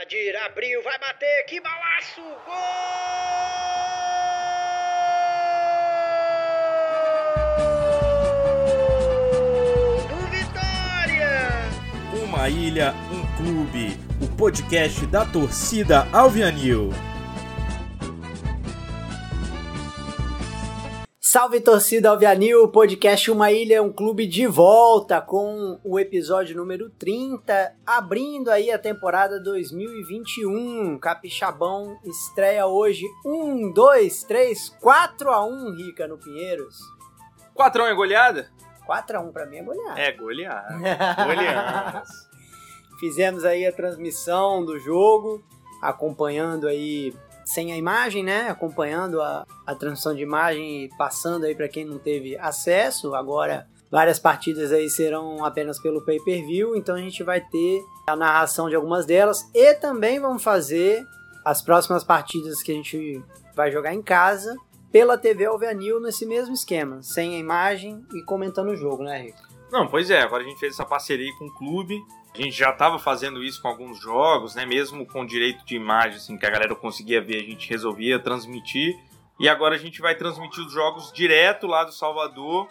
Adir abriu, vai bater, que balaço! Gol! Do Vitória! Uma ilha, um clube. O podcast da torcida Alvianil. Salve torcida Alvianil, podcast Uma Ilha, um clube de volta com o episódio número 30, abrindo aí a temporada 2021. Capixabão estreia hoje 1, 2, 3, 4 a 1 Rica no Pinheiros. 4 é goleada? 4 a 1 pra mim é goleada. É goleada. Goleadas. Fizemos aí a transmissão do jogo, acompanhando aí sem a imagem, né? Acompanhando a, a transmissão de imagem e passando aí para quem não teve acesso. Agora várias partidas aí serão apenas pelo pay-per-view, então a gente vai ter a narração de algumas delas e também vamos fazer as próximas partidas que a gente vai jogar em casa pela TV Alveanil nesse mesmo esquema, sem a imagem e comentando o jogo, né, Rico? Não, pois é, agora a gente fez essa parceria com o clube. A gente já estava fazendo isso com alguns jogos, né? Mesmo com direito de imagem, assim, que a galera conseguia ver, a gente resolvia transmitir. E agora a gente vai transmitir os jogos direto lá do Salvador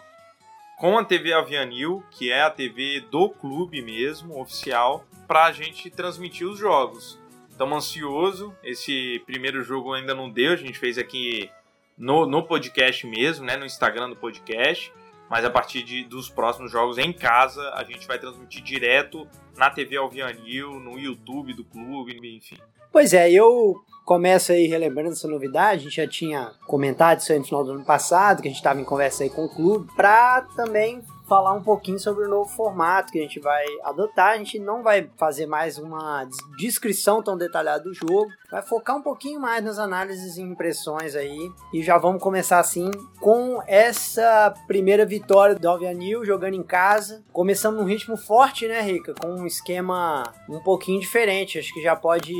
com a TV Avianil, que é a TV do clube mesmo, oficial, para a gente transmitir os jogos. Estamos ansioso. Esse primeiro jogo ainda não deu, a gente fez aqui no, no podcast mesmo, né? No Instagram do podcast. Mas a partir de, dos próximos jogos em casa, a gente vai transmitir direto na TV Alvianil, no YouTube do clube, enfim. Pois é, eu começo aí relembrando essa novidade, a gente já tinha comentado isso aí no final do ano passado, que a gente estava em conversa aí com o clube, para também falar um pouquinho sobre o novo formato que a gente vai adotar. A gente não vai fazer mais uma descrição tão detalhada do jogo, vai focar um pouquinho mais nas análises e impressões aí. E já vamos começar assim com essa primeira vitória do Alvianil jogando em casa. Começamos num ritmo forte, né, Rica? Com um esquema um pouquinho diferente. Acho que já pode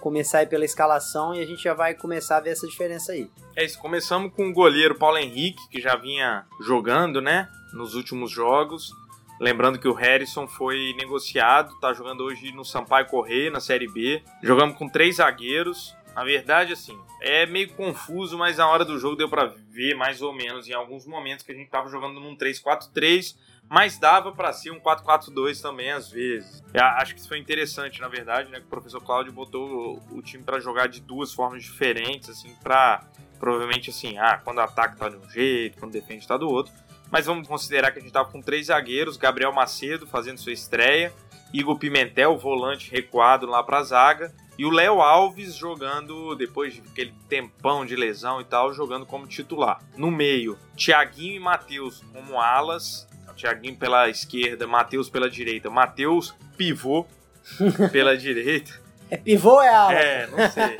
começar aí pela escalação e a gente já vai começar a ver essa diferença aí. É isso, começamos com o goleiro Paulo Henrique, que já vinha jogando, né, nos últimos jogos. Lembrando que o Harrison foi negociado, tá jogando hoje no Sampaio Correia, na Série B. Jogamos com três zagueiros. Na verdade, assim, é meio confuso, mas na hora do jogo deu para ver mais ou menos em alguns momentos que a gente tava jogando num 3-4-3, mas dava para ser um 4-4-2 também às vezes. Eu acho que isso foi interessante, na verdade, né, que o professor Cláudio botou o time para jogar de duas formas diferentes, assim, para provavelmente assim, ah, quando ataca tá de um jeito, quando defende tá do outro. Mas vamos considerar que a gente tava com três zagueiros, Gabriel Macedo fazendo sua estreia, Igor Pimentel, volante recuado lá para a zaga, e o Léo Alves jogando, depois de aquele tempão de lesão e tal, jogando como titular. No meio, Thiaguinho e Matheus como alas, Thiaguinho pela esquerda, Matheus pela direita, Matheus pivô pela direita. É pivô é ala? É, não sei.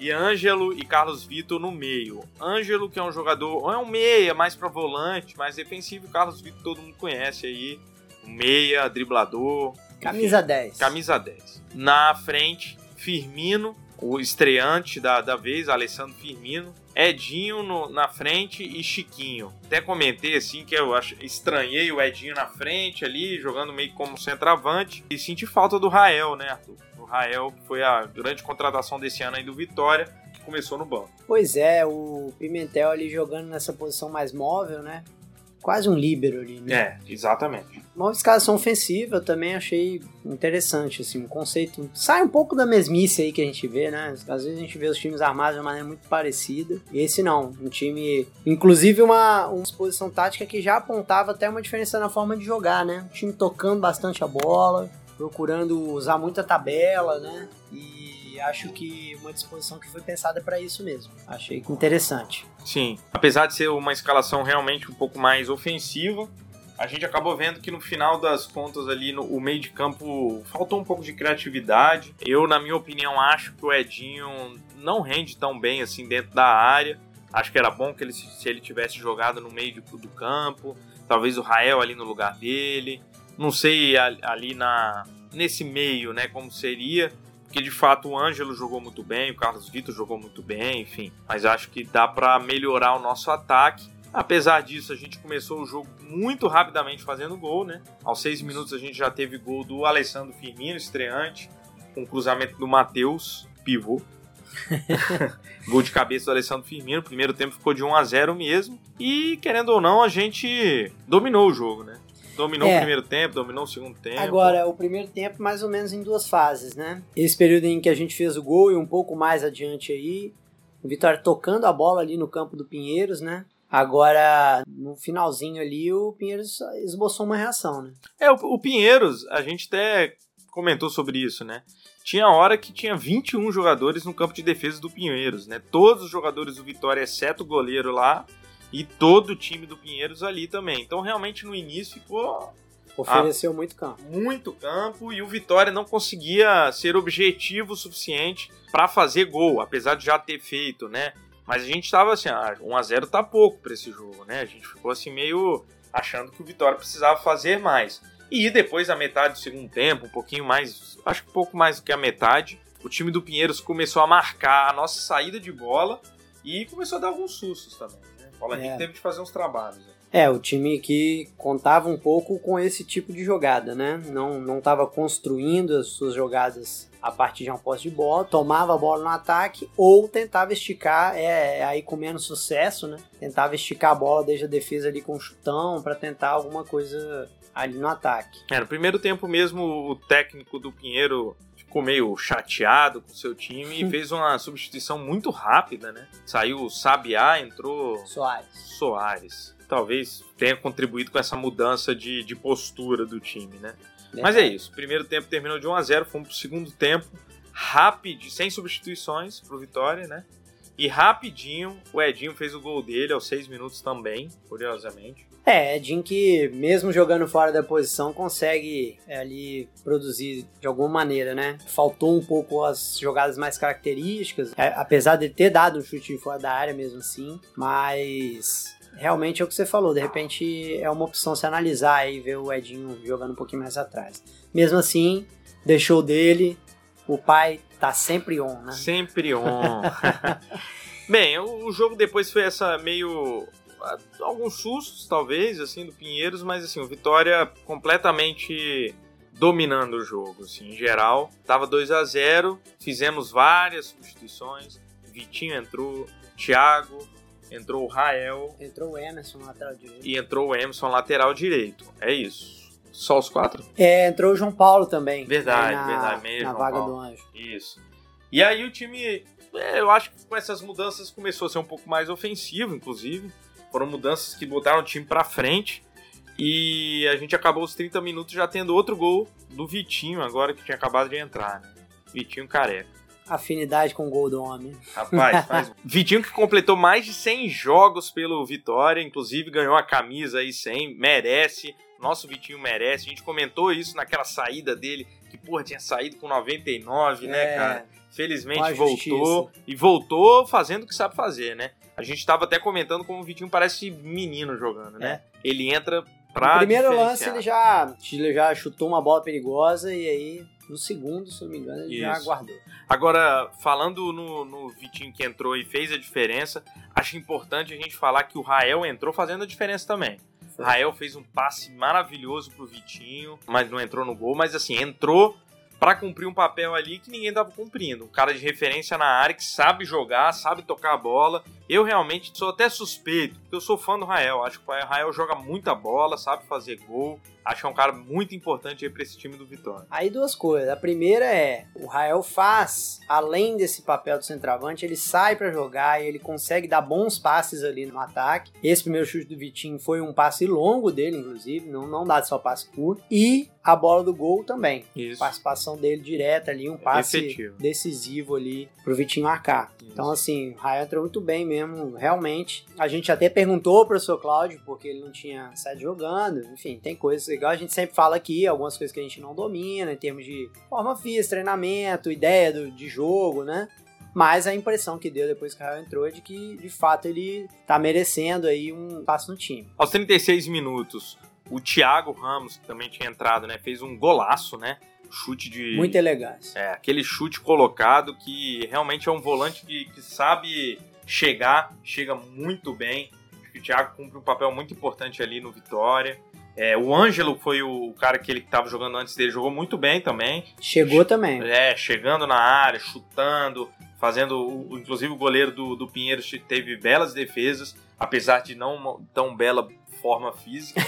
E Ângelo e Carlos Vitor no meio. Ângelo, que é um jogador, é um meia, mais pra volante, mais defensivo. Carlos Vitor todo mundo conhece aí. Meia, driblador. Camisa enfim, 10. Camisa 10. Na frente, Firmino, o estreante da, da vez, Alessandro Firmino. Edinho no, na frente e Chiquinho. Até comentei assim que eu ach, estranhei o Edinho na frente ali, jogando meio como centroavante. E senti falta do Rael, né, Arthur? Rael, que foi a grande contratação desse ano aí do Vitória, que começou no banco. Pois é, o Pimentel ali jogando nessa posição mais móvel, né? Quase um líbero ali, né? É, exatamente. Uma escalação ofensiva eu também achei interessante, assim, um conceito. Sai um pouco da mesmice aí que a gente vê, né? Às vezes a gente vê os times armados de uma maneira muito parecida. Esse não, um time. Inclusive uma, uma disposição tática que já apontava até uma diferença na forma de jogar, né? Um time tocando bastante a bola, procurando usar muita tabela, né? E acho que uma disposição que foi pensada para isso mesmo. Achei interessante. Sim, apesar de ser uma escalação realmente um pouco mais ofensiva, a gente acabou vendo que no final das contas ali no o meio de campo faltou um pouco de criatividade. Eu, na minha opinião, acho que o Edinho não rende tão bem assim dentro da área. Acho que era bom que ele se ele tivesse jogado no meio do campo, talvez o Rael ali no lugar dele. Não sei ali na nesse meio, né, como seria, porque de fato o Ângelo jogou muito bem, o Carlos Vitor jogou muito bem, enfim. Mas acho que dá para melhorar o nosso ataque. Apesar disso, a gente começou o jogo muito rapidamente fazendo gol, né? Aos seis minutos a gente já teve gol do Alessandro Firmino, estreante. com cruzamento do Matheus, pivô. Gol de cabeça do Alessandro Firmino. O primeiro tempo ficou de 1 a 0 mesmo. E, querendo ou não, a gente dominou o jogo, né? Dominou É. o primeiro tempo, dominou o segundo tempo. Agora, o primeiro tempo mais ou menos em duas fases, né? Esse período em que a gente fez o gol e um pouco mais adiante aí, o Vitória tocando a bola ali no campo do Pinheiros, né? Agora, no finalzinho ali, o Pinheiros esboçou uma reação, né? É, o, o Pinheiros, a gente até comentou sobre isso, né? Tinha hora que tinha 21 jogadores no campo de defesa do Pinheiros, né? Todos os jogadores do Vitória, exceto o goleiro lá, e todo o time do Pinheiros ali também. Então, realmente, no início ficou Ofereceu muito campo. muito campo e o Vitória não conseguia ser objetivo o suficiente para fazer gol, apesar de já ter feito, né? Mas a gente estava assim, ah, 1 a 0 tá pouco para esse jogo, né? A gente ficou assim meio achando que o Vitória precisava fazer mais. E depois da metade do segundo tempo, um pouquinho mais, acho que um pouco mais do que a metade, o time do Pinheiros começou a marcar a nossa saída de bola e começou a dar alguns sustos também, Paulo É. Henrique teve de fazer uns trabalhos. né? É, o time que contava um pouco com esse tipo de jogada, né? Não não estava construindo as suas jogadas a partir de uma posse de bola, tomava a bola no ataque ou tentava esticar, é, aí com menos sucesso, né? Tentava esticar a bola desde a defesa ali com um chutão para tentar alguma coisa ali no ataque. É, no primeiro tempo mesmo, o técnico do Pinheiro ficou meio chateado com o seu time e fez uma substituição muito rápida, né? Saiu o Sabiá, entrou Soares. Soares. Talvez tenha contribuído com essa mudança de, de postura do time, né? Mas é isso. Primeiro tempo terminou de 1 a 0 fomos pro segundo tempo, rápido, sem substituições pro Vitória, né? E rapidinho, o Edinho fez o gol dele aos 6 minutos também, curiosamente. É, Edinho que mesmo jogando fora da posição consegue é, ali produzir de alguma maneira, né? Faltou um pouco as jogadas mais características, é, apesar de ter dado um chute fora da área mesmo assim, mas realmente é o que você falou, de repente é uma opção se analisar e ver o Edinho jogando um pouquinho mais atrás. Mesmo assim, deixou dele, o pai tá sempre on, né? Sempre on. Bem, o jogo depois foi essa meio. Alguns sustos, talvez, assim, do Pinheiros, mas assim, o Vitória completamente dominando o jogo, assim, em geral. Tava 2 a 0 fizemos várias substituições. Vitinho entrou, Thiago, entrou o Rael Entrou o Emerson lateral direito. e entrou o Emerson lateral direito. É isso. Só os quatro? É, entrou o João Paulo também. Verdade, na, verdade, mesmo, Na vaga Paulo. do Anjo. Isso. E aí o time, é, eu acho que com essas mudanças começou a ser um pouco mais ofensivo, inclusive. Foram mudanças que botaram o time pra frente. E a gente acabou os 30 minutos já tendo outro gol do Vitinho, agora que tinha acabado de entrar, né? Vitinho careca. Afinidade com o gol do homem. Rapaz, faz... Vitinho que completou mais de 100 jogos pelo Vitória, inclusive ganhou a camisa aí 100, merece. Nosso Vitinho merece. A gente comentou isso naquela saída dele, que porra, tinha saído com 99, né, É, cara? com Felizmente voltou e voltou fazendo o que sabe fazer, né? A gente tava até comentando como o Vitinho parece menino jogando, né? Ele entra pra No primeiro lance ele já, ele já chutou uma bola perigosa e aí no segundo, se não me engano, ele já Isso. guardou. Agora, falando no, no Vitinho que entrou e fez a diferença, acho importante a gente falar que o Rael entrou fazendo a diferença também. Foi. Rael fez um passe maravilhoso pro Vitinho, mas não entrou no gol, mas assim, entrou pra cumprir um papel ali que ninguém tava cumprindo. Um cara de referência na área que sabe jogar, sabe tocar a bola. Eu realmente sou até suspeito, porque eu sou fã do Rael. Acho que o Rael joga muita bola, sabe fazer gol. Acho que é um cara muito importante aí pra esse time do Vitória. Aí duas coisas. A primeira é, o Rael faz, além desse papel do centroavante, ele sai pra jogar e ele consegue dar bons passes ali no ataque. Esse primeiro chute do Vitinho foi um passe longo dele, inclusive, não, não dá só passe curto. E a bola do gol também. Isso. Participação dele direta ali, um passe Efetivo. decisivo ali pro Vitinho marcar. Isso. Então, assim, o Rael entrou muito bem mesmo, realmente. A gente até perguntou pro seu Cláudio, porque ele não tinha saído jogando. Enfim, tem coisas, igual a gente sempre fala aqui, algumas coisas que a gente não domina, em termos de forma física, treinamento, ideia do- de jogo, né? Mas a impressão que deu depois que o Rael entrou é de que, de fato, ele tá merecendo aí um passo no time. Aos 36 minutos, o Thiago Ramos, que também tinha entrado, né, fez um golaço, né? Chute de. Muito elegância. É, aquele chute colocado que realmente é um volante que, que sabe chegar, chega muito bem. Acho que o Thiago cumpre um papel muito importante ali no Vitória. É, o Ângelo foi o cara que ele estava jogando antes dele, jogou muito bem também. Chegou também. É, chegando na área, chutando, fazendo. Inclusive o goleiro do, do Pinheiros teve belas defesas, apesar de não tão bela forma física.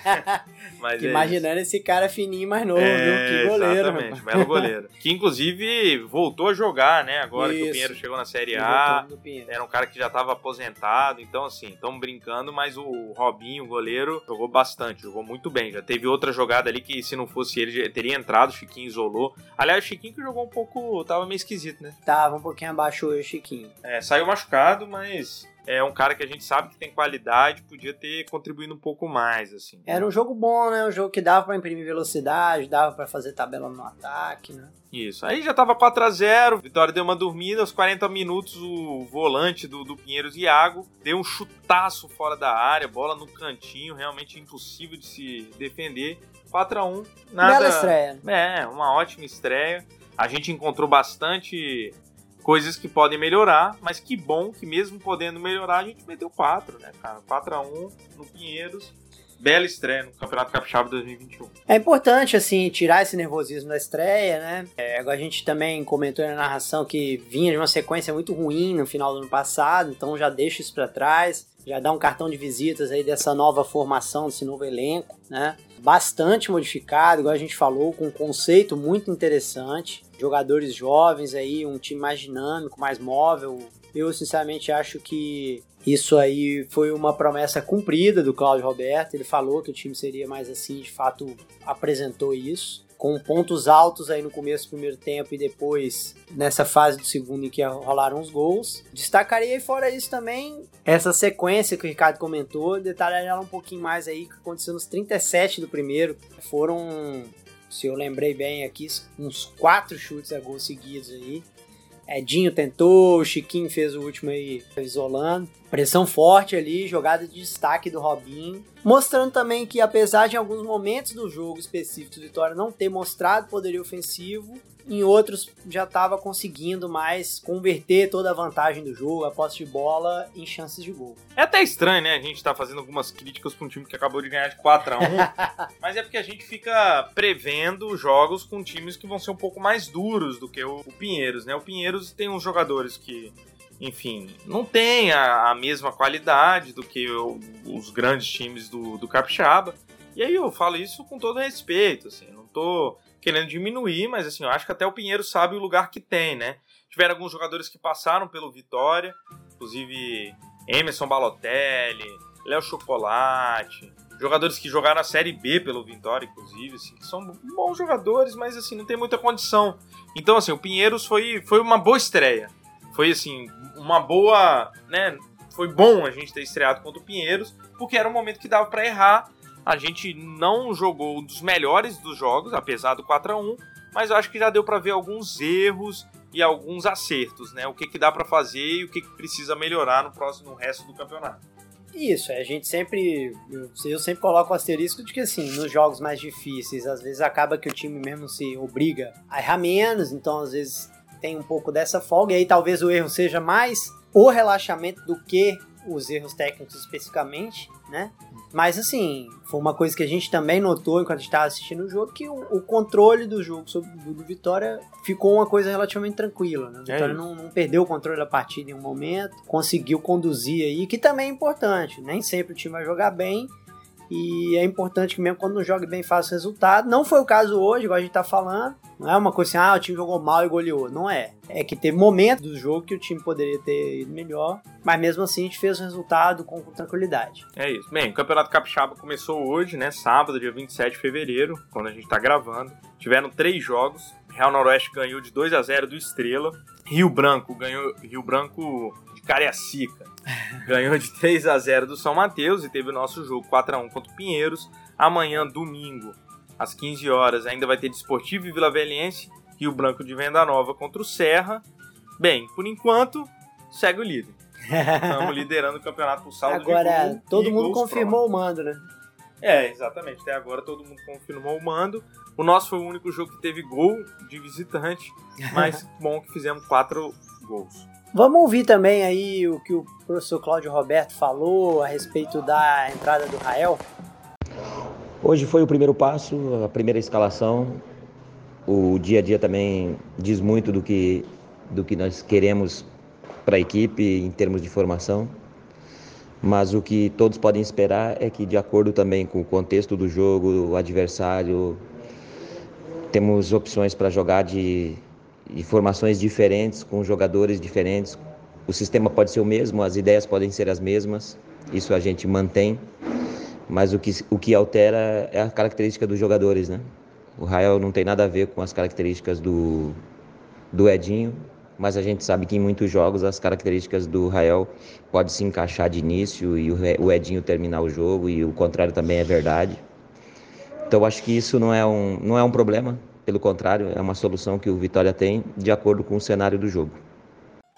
Mas é Imaginando esse cara fininho mais novo, é, viu? Que goleiro. Exatamente, belo goleiro. Que inclusive voltou a jogar, né? Agora Isso. que o Pinheiro chegou na Série A. Era um cara que já estava aposentado. Então, assim, estamos brincando, mas o Robinho, o goleiro, jogou bastante, jogou muito bem. Já teve outra jogada ali que, se não fosse ele, já teria entrado. O Chiquinho isolou. Aliás, o Chiquinho que jogou um pouco. Tava meio esquisito, né? Tava um pouquinho abaixo hoje o Chiquinho. É, saiu machucado, mas é um cara que a gente sabe que tem qualidade, podia ter contribuído um pouco mais, assim. Era um jogo bom, né? Um jogo que dava para imprimir velocidade, dava para fazer tabela no ataque, né? Isso. Aí já tava 4 a 0 Vitória deu uma dormida. Aos 40 minutos, o volante do, do Pinheiros, Iago, deu um chutaço fora da área, bola no cantinho, realmente impossível de se defender. 4 a 1 nada... Bela estreia. É, uma ótima estreia. A gente encontrou bastante coisas que podem melhorar, mas que bom que mesmo podendo melhorar, a gente meteu 4, né, cara? 4 a 1 no Pinheiros. Bela estreia no Campeonato Capixaba 2021. É importante, assim, tirar esse nervosismo da estreia, né? É, agora a gente também comentou na narração que vinha de uma sequência muito ruim no final do ano passado, então já deixa isso para trás, já dá um cartão de visitas aí dessa nova formação, desse novo elenco, né? Bastante modificado, igual a gente falou, com um conceito muito interessante jogadores jovens aí, um time mais dinâmico, mais móvel. Eu sinceramente acho que isso aí foi uma promessa cumprida do Cláudio Roberto. Ele falou que o time seria mais assim, de fato apresentou isso. Com pontos altos aí no começo do primeiro tempo e depois nessa fase do segundo em que rolaram os gols. Destacaria fora isso também essa sequência que o Ricardo comentou, detalhar ela um pouquinho mais aí, que aconteceu nos 37 do primeiro. Foram se eu lembrei bem aqui, uns quatro chutes a gol seguidos aí. Edinho tentou, o Chiquinho fez o último aí isolando. Pressão forte ali, jogada de destaque do Robinho. Mostrando também que, apesar de em alguns momentos do jogo específico do Vitória não ter mostrado poderio ofensivo, em outros já estava conseguindo mais converter toda a vantagem do jogo, a posse de bola, em chances de gol. É até estranho, né? A gente tá fazendo algumas críticas para um time que acabou de ganhar de 4 a 1 mas é porque a gente fica prevendo jogos com times que vão ser um pouco mais duros do que o, o Pinheiros, né? O Pinheiros tem uns jogadores que enfim, não tem a, a mesma qualidade do que o, os grandes times do, do Capixaba. E aí eu falo isso com todo respeito, assim, não tô querendo diminuir, mas assim, eu acho que até o Pinheiro sabe o lugar que tem, né? Tiveram alguns jogadores que passaram pelo Vitória, inclusive Emerson Balotelli, Léo Chocolate, jogadores que jogaram a Série B pelo Vitória, inclusive, assim, que são bons jogadores, mas assim, não tem muita condição. Então, assim, o Pinheiros foi, foi uma boa estreia. Foi assim, uma boa, né? Foi bom a gente ter estreado contra o Pinheiros, porque era um momento que dava para errar a gente não jogou um dos melhores dos jogos, apesar do 4 a 1 mas eu acho que já deu para ver alguns erros e alguns acertos, né? O que, que dá para fazer e o que, que precisa melhorar no próximo no resto do campeonato. Isso, a gente sempre. Eu sempre coloco o asterisco de que, assim, nos jogos mais difíceis, às vezes acaba que o time mesmo se obriga a errar menos, então às vezes tem um pouco dessa folga, e aí talvez o erro seja mais o relaxamento do que os erros técnicos especificamente, né? Mas assim, foi uma coisa que a gente também notou enquanto estava assistindo o jogo, que o, o controle do jogo sobre do, do, Vitória ficou uma coisa relativamente tranquila. Né? O Vitória é não, não, perdeu o controle da partida em um momento, conseguiu conduzir aí, que também é importante. Nem sempre o time vai jogar bem, e é importante que mesmo quando não jogue bem faça resultado. Não foi o caso hoje, igual a gente tá falando. Não é uma coisa assim, ah, o time jogou mal e goleou. Não é. É que teve momentos do jogo que o time poderia ter ido melhor, mas mesmo assim a gente fez o resultado com, com tranquilidade. É isso. Bem, o Campeonato Capixaba começou hoje, né? Sábado, dia 27 de fevereiro, quando a gente tá gravando. Tiveram três jogos. Real Noroeste ganhou de 2 a 0 do Estrela. Rio Branco ganhou. Rio Branco de Cariacica ganhou de 3 a 0 do São Mateus e teve o nosso jogo 4 a 1 contra o Pinheiros. Amanhã, domingo, às 15 horas, ainda vai ter Desportivo e Vila Velhense, Rio Branco de Venda Nova contra o Serra. Bem, por enquanto, segue o líder. Estamos liderando o campeonato por saldo agora, de gol todo mundo confirmou o mando, né? É, exatamente. Até agora todo mundo confirmou o mando. O nosso foi o único jogo que teve gol de visitante, mas bom que fizemos quatro gols. Vamos ouvir também aí o que o professor Cláudio Roberto falou a respeito da entrada do Rael. Hoje foi o primeiro passo, a primeira escalação. O dia a dia também diz muito do que, do que nós queremos para a equipe em termos de formação. Mas o que todos podem esperar é que, de acordo também com o contexto do jogo, o adversário, temos opções para jogar de, de formações diferentes, com jogadores diferentes. O sistema pode ser o mesmo, as ideias podem ser as mesmas, isso a gente mantém mas o que, o que altera é a característica dos jogadores, né? O Rael não tem nada a ver com as características do, do Edinho, mas a gente sabe que em muitos jogos as características do Rael pode se encaixar de início e o Edinho terminar o jogo e o contrário também é verdade. Então acho que isso não é um, não é um problema, pelo contrário, é uma solução que o Vitória tem de acordo com o cenário do jogo.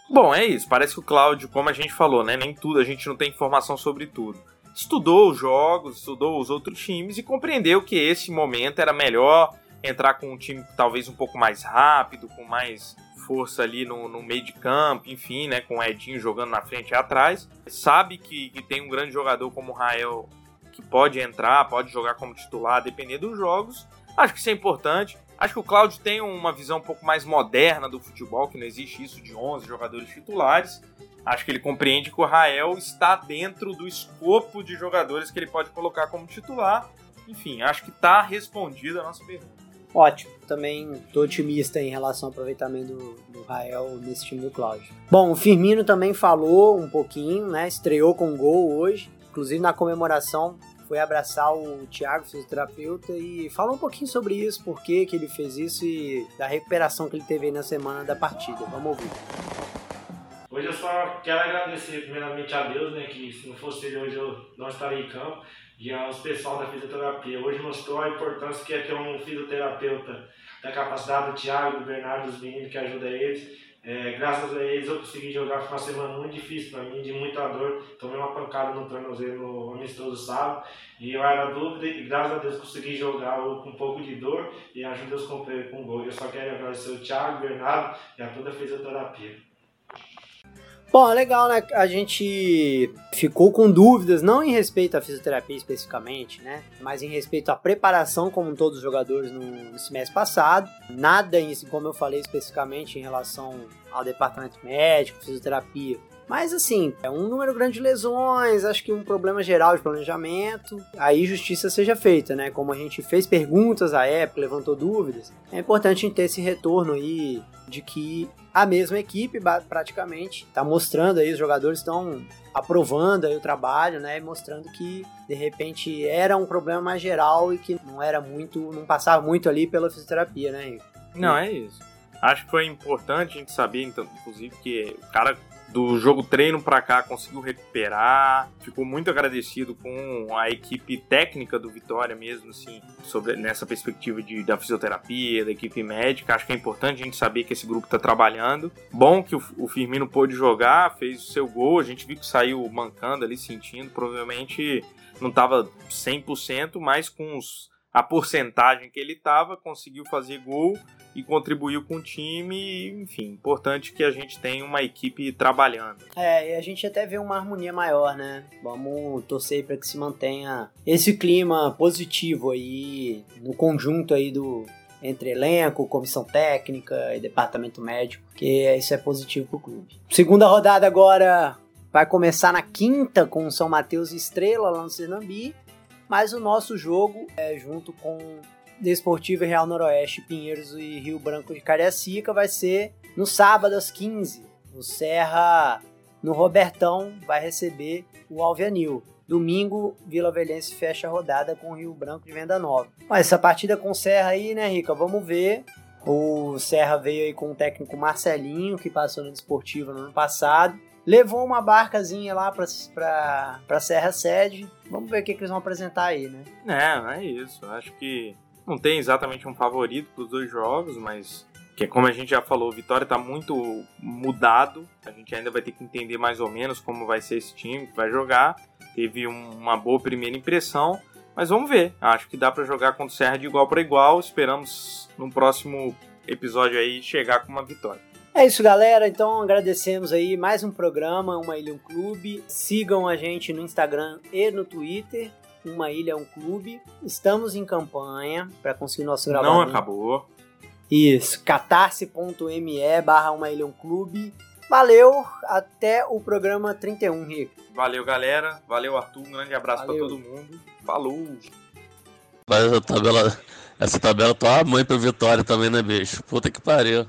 Bom, é isso. Parece que o Cláudio, como a gente falou, né? Nem tudo, a gente não tem informação sobre tudo estudou os jogos, estudou os outros times e compreendeu que esse momento era melhor entrar com um time talvez um pouco mais rápido, com mais força ali no, no meio de campo, enfim, né, com o Edinho jogando na frente e atrás. Sabe que, que tem um grande jogador como o Rael que pode entrar, pode jogar como titular, dependendo dos jogos. Acho que isso é importante. Acho que o Cláudio tem uma visão um pouco mais moderna do futebol, que não existe isso de 11 jogadores titulares. Acho que ele compreende que o Rael está dentro do escopo de jogadores que ele pode colocar como titular. Enfim, acho que está respondida a nossa pergunta. Ótimo, também estou otimista em relação ao aproveitamento do, do Rael nesse time do Cláudio. Bom, o Firmino também falou um pouquinho, né? Estreou com um gol hoje, inclusive na comemoração foi abraçar o Thiago, fisioterapeuta, e falou um pouquinho sobre isso, por que, ele fez isso e da recuperação que ele teve aí na semana da partida. Vamos ouvir. Hoje eu só quero agradecer primeiramente a Deus, né, que se não fosse ele hoje eu não estaria em campo, e aos pessoal da fisioterapia. Hoje mostrou a importância que é ter um fisioterapeuta da capacidade do Thiago, do Bernardo, dos meninos que ajudam eles. É, graças a eles eu consegui jogar, foi uma semana muito difícil para mim, de muita dor. Tomei uma pancada no tornozelo no amistoso sábado e eu era dúvida e graças a Deus consegui jogar com um pouco de dor e ajuda os companheiros com gol. Eu só quero agradecer o Thiago, o Bernardo e a toda a fisioterapia. Bom, legal, né? A gente ficou com dúvidas, não em respeito à fisioterapia especificamente, né? Mas em respeito à preparação como todos os jogadores no, semestre passado. Nada, como eu falei especificamente, em relação ao departamento médico, fisioterapia. Mas assim, é um número grande de lesões, acho que um problema geral de planejamento. Aí justiça seja feita, né? Como a gente fez perguntas à época, levantou dúvidas, é importante a gente ter esse retorno aí de que a mesma equipe praticamente está mostrando aí os jogadores estão aprovando aí o trabalho, né, mostrando que de repente era um problema mais geral e que não era muito, não passava muito ali pela fisioterapia, né? Não, é isso. Acho que foi importante a gente saber, então, inclusive, que o cara do jogo treino para cá conseguiu recuperar. Ficou muito agradecido com a equipe técnica do Vitória mesmo, assim, sobre nessa perspectiva de, da fisioterapia, da equipe médica. Acho que é importante a gente saber que esse grupo está trabalhando. Bom que o, o, Firmino pôde jogar, fez o seu gol. A gente viu que saiu mancando ali, sentindo. Provavelmente não estava 100%, mas com os, a porcentagem que ele estava, conseguiu fazer gol e contribuiu com o time. Enfim, importante que a gente tenha uma equipe trabalhando. É, e a gente até vê uma harmonia maior, né? Vamos torcer para que se mantenha esse clima positivo aí no conjunto aí do entre elenco, comissão técnica e departamento médico, que isso é positivo para o clube. Segunda rodada agora vai começar na quinta com o São Mateus e Estrela lá no Sernambi, mas o nosso jogo é junto com Desportivo Real Noroeste, Pinheiros e Rio Branco de Cariacica vai ser no sábado às 15. O Serra, no Robertão, vai receber o Alvianil. Domingo, Vila Velhense fecha a rodada com o Rio Branco de Venda Nova. Mas essa partida com o Serra aí, né, Rica? Vamos ver. O Serra veio aí com o técnico Marcelinho, que passou no Desportivo no ano passado. Levou uma barcazinha lá pra, pra, pra Serra Sede. Vamos ver o que, que eles vão apresentar aí, né? É, é isso. Acho que não tem exatamente um favorito para os dois jogos, mas que como a gente já falou, o Vitória está muito mudado. A gente ainda vai ter que entender mais ou menos como vai ser esse time que vai jogar. Teve um, uma boa primeira impressão, mas vamos ver. Acho que dá para jogar contra o Serra de igual para igual. Esperamos no próximo episódio aí chegar com uma vitória. É isso, galera. Então agradecemos aí mais um programa, uma Ilha um Clube. Sigam a gente no Instagram e no Twitter Uma Ilha um Clube. Estamos em campanha para conseguir nosso gravador. Não acabou. Isso, catarse.me barra Uma Ilha um Clube. Valeu, até o programa 31, Rico. Valeu, galera. Valeu, Arthur. Um grande abraço para todo mundo. Falou! Mas essa tabela, essa tabela tá uma mãe pra vitória também, né, bicho? Puta que pariu.